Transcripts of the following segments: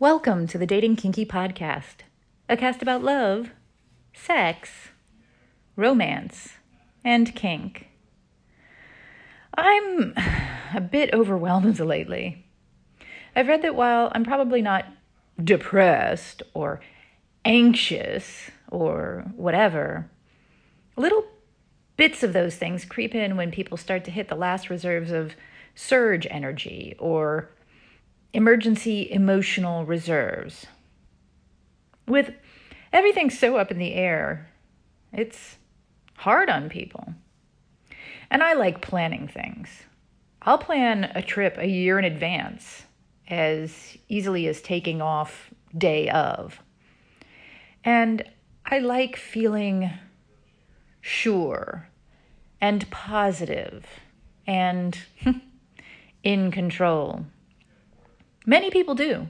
Welcome to the Dating Kinky Podcast, a cast about love, sex, romance, and kink. I'm a bit overwhelmed lately. I've read that while I'm probably not depressed or anxious or whatever, little bits of those things creep in when people start to hit the last reserves of surge energy or emergency emotional reserves. With everything so up in the air, it's hard on people. And I like planning things. I'll plan a trip a year in advance as easily as taking off day of. And I like feeling sure and positive and in control. Many people do.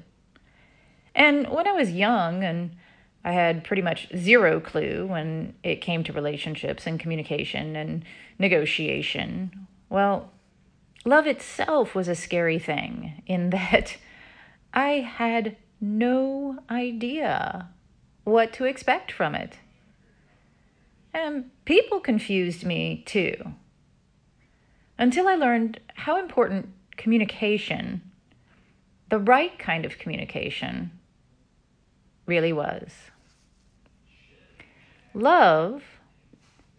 And when I was young and I had pretty much zero clue when it came to relationships and communication and negotiation, well, love itself was a scary thing in that I had no idea what to expect from it. And people confused me too. Until I learned how important communication the right kind of communication really was. Love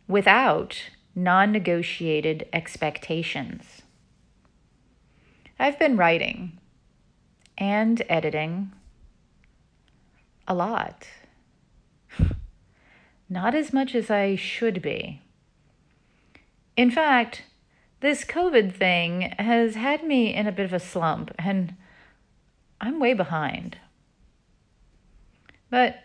without non negotiated expectations. I've been writing and editing a lot. Not as much as I should be. In fact, this COVID thing has had me in a bit of a slump, and I'm way behind. But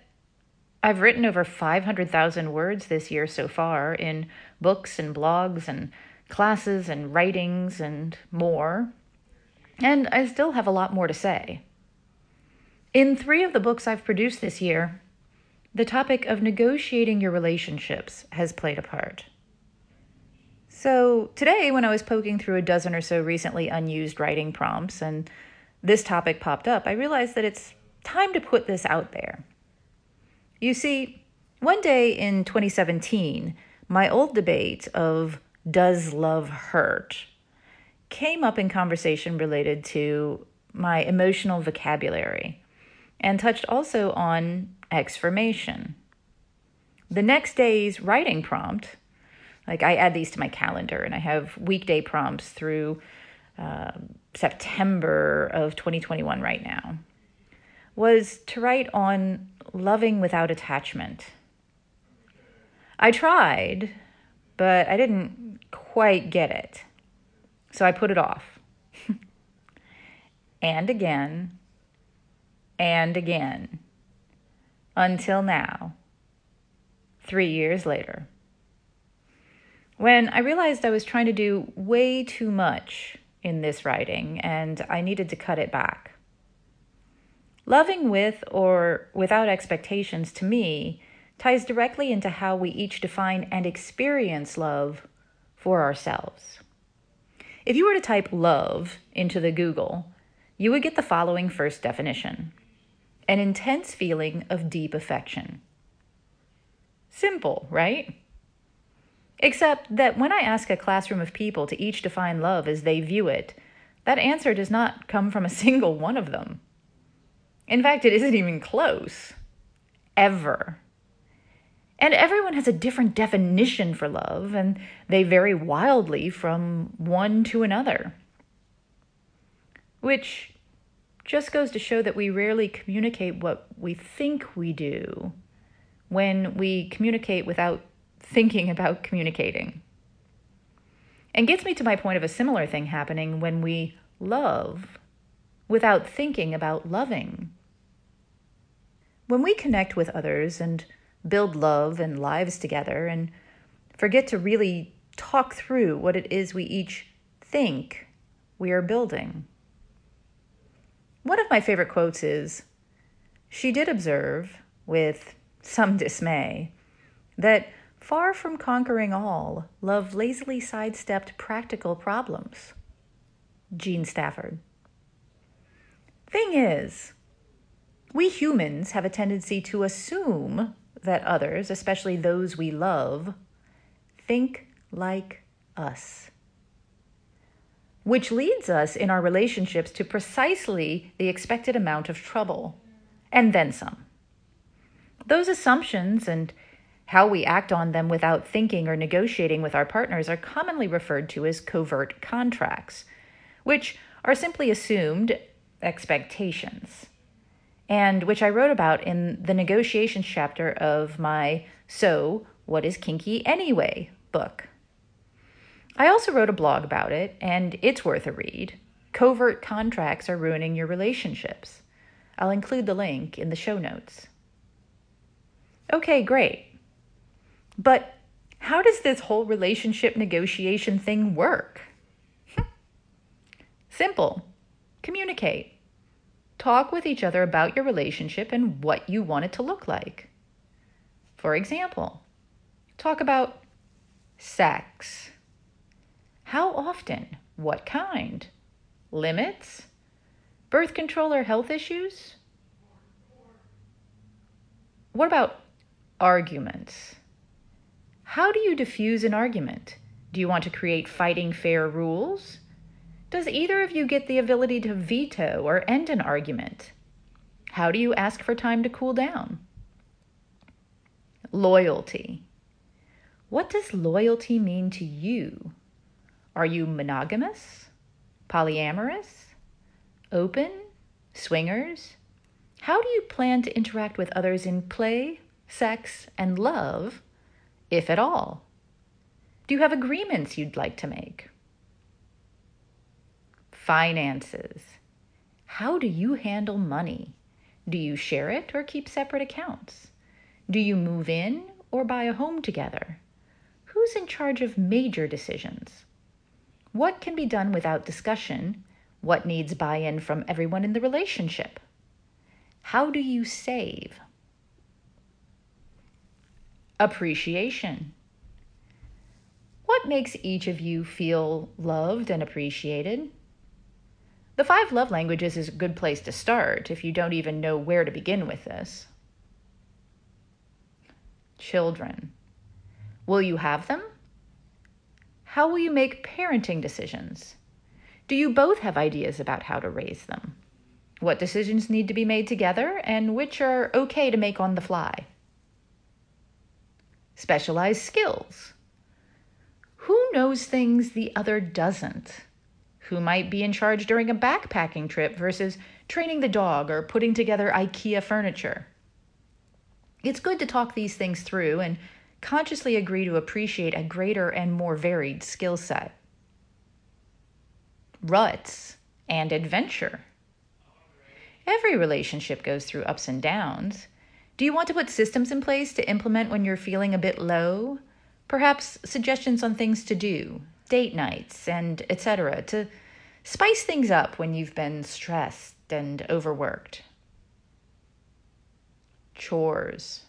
I've written over 500,000 words this year so far in books and blogs and classes and writings and more. And I still have a lot more to say. In three of the books I've produced this year, the topic of negotiating your relationships has played a part. So, today, when I was poking through a dozen or so recently unused writing prompts and this topic popped up, I realized that it's time to put this out there. You see, one day in 2017, my old debate of does love hurt came up in conversation related to my emotional vocabulary and touched also on exformation. The next day's writing prompt, like I add these to my calendar and I have weekday prompts through uh, September of 2021 right now, was to write on loving without attachment. I tried, but I didn't quite get it. So I put it off. and again, and again, until now, three years later. When I realized I was trying to do way too much in this writing, and I needed to cut it back. Loving with or without expectations to me ties directly into how we each define and experience love for ourselves. If you were to type love into the Google, you would get the following first definition an intense feeling of deep affection. Simple, right? Except that when I ask a classroom of people to each define love as they view it, that answer does not come from a single one of them. In fact, it isn't even close. Ever. And everyone has a different definition for love, and they vary wildly from one to another. Which just goes to show that we rarely communicate what we think we do when we communicate without thinking about communicating. And gets me to my point of a similar thing happening when we love without thinking about loving. When we connect with others and build love and lives together and forget to really talk through what it is we each think we are building. One of my favorite quotes is She did observe, with some dismay, that Far from conquering all, love lazily sidestepped practical problems. Jean Stafford. Thing is, We humans have a tendency to assume that others, especially those we love, think like us. Which leads us in our relationships to precisely the expected amount of trouble, and then some. Those assumptions and how we act on them without thinking or negotiating with our partners are commonly referred to as covert contracts, which are simply assumed expectations, and which I wrote about in the negotiations chapter of my So, What is Kinky Anyway book. I also wrote a blog about it, and it's worth a read. Covert contracts are ruining your relationships. I'll include the link in the show notes. Okay, great. But how does this whole relationship negotiation thing work? Simple. Communicate. Talk with each other about your relationship and what you want it to look like. For example, talk about sex. How often? What kind? Limits? Birth control or health issues? What about arguments? How do you diffuse an argument? Do you want to create fighting fair rules? Does either of you get the ability to veto or end an argument? How do you ask for time to cool down? Loyalty. What does loyalty mean to you? Are you monogamous? Polyamorous? Open? Swingers? How do you plan to interact with others in play, sex, and love if at all? Do you have agreements you'd like to make? Finances. How do you handle money? Do you share it or keep separate accounts? Do you move in or buy a home together? Who's in charge of major decisions? What can be done without discussion? What needs buy in from everyone in the relationship? How do you save? Appreciation. What makes each of you feel loved and appreciated? The five love languages is a good place to start if you don't even know where to begin with this. Children. Will you have them? How will you make parenting decisions? Do you both have ideas about how to raise them? What decisions need to be made together and which are okay to make on the fly? Specialized skills. Who knows things the other doesn't? Who might be in charge during a backpacking trip versus training the dog or putting together IKEA furniture? It's good to talk these things through and consciously agree to appreciate a greater and more varied skill set. Ruts and adventure. Every relationship goes through ups and downs, do you want to put systems in place to implement when you're feeling a bit low? Perhaps suggestions on things to do, date nights, and etc. to spice things up when you've been stressed and overworked. Chores.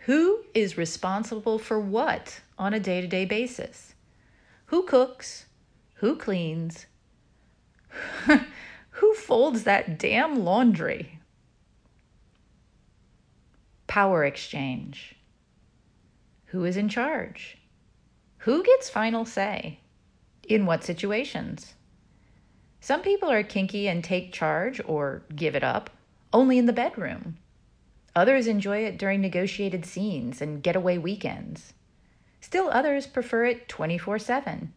Who is responsible for what on a day to day basis? Who cooks? Who cleans? Who folds that damn laundry? Power exchange. Who is in charge? Who gets final say? In what situations? Some people are kinky and take charge or give it up only in the bedroom. Others enjoy it during negotiated scenes and getaway weekends. Still, others prefer it 24 7.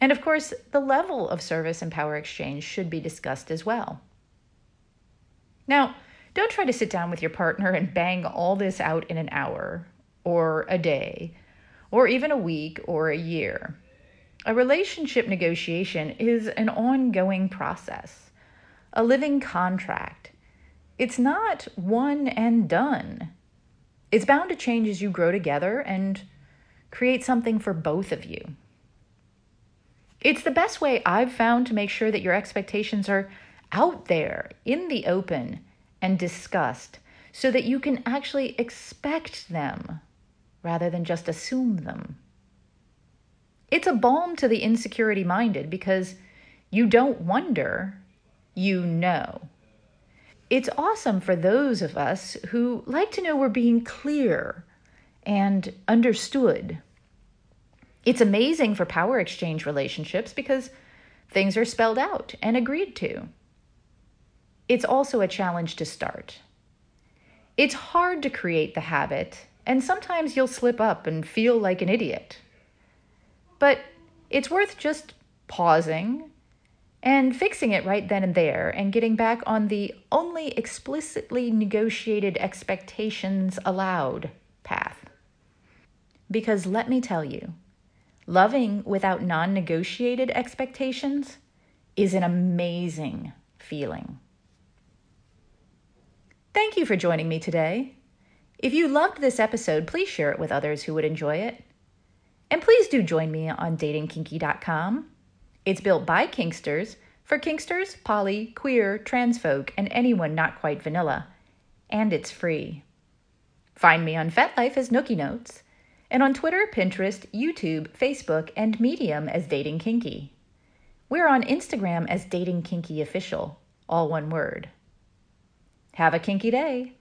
And of course, the level of service and power exchange should be discussed as well. Now, don't try to sit down with your partner and bang all this out in an hour, or a day, or even a week or a year. A relationship negotiation is an ongoing process, a living contract. It's not one and done. It's bound to change as you grow together and create something for both of you. It's the best way I've found to make sure that your expectations are out there in the open and discussed so that you can actually expect them rather than just assume them. It's a balm to the insecurity minded because you don't wonder, you know. it's awesome for those of us who like to know we're being clear and understood. It's amazing for power exchange relationships because things are spelled out and agreed to. It's also a challenge to start. It's hard to create the habit, and sometimes you'll slip up and feel like an idiot. But it's worth just pausing and fixing it right then and there and getting back on the only explicitly negotiated expectations allowed path. Because let me tell you, loving without non negotiated expectations is an amazing feeling. Thank you for joining me today. If you loved this episode, please share it with others who would enjoy it. And please do join me on datingkinky.com it's built by Kinksters for Kinksters, poly, queer, trans folk, and anyone not quite vanilla. And it's free. Find me on FetLife as Nookie Notes, and on Twitter, Pinterest, YouTube, Facebook, and Medium as Dating Kinky. We're on Instagram as Dating Kinky Official, all one word. Have a kinky day,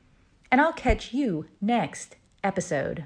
and I'll catch you next episode.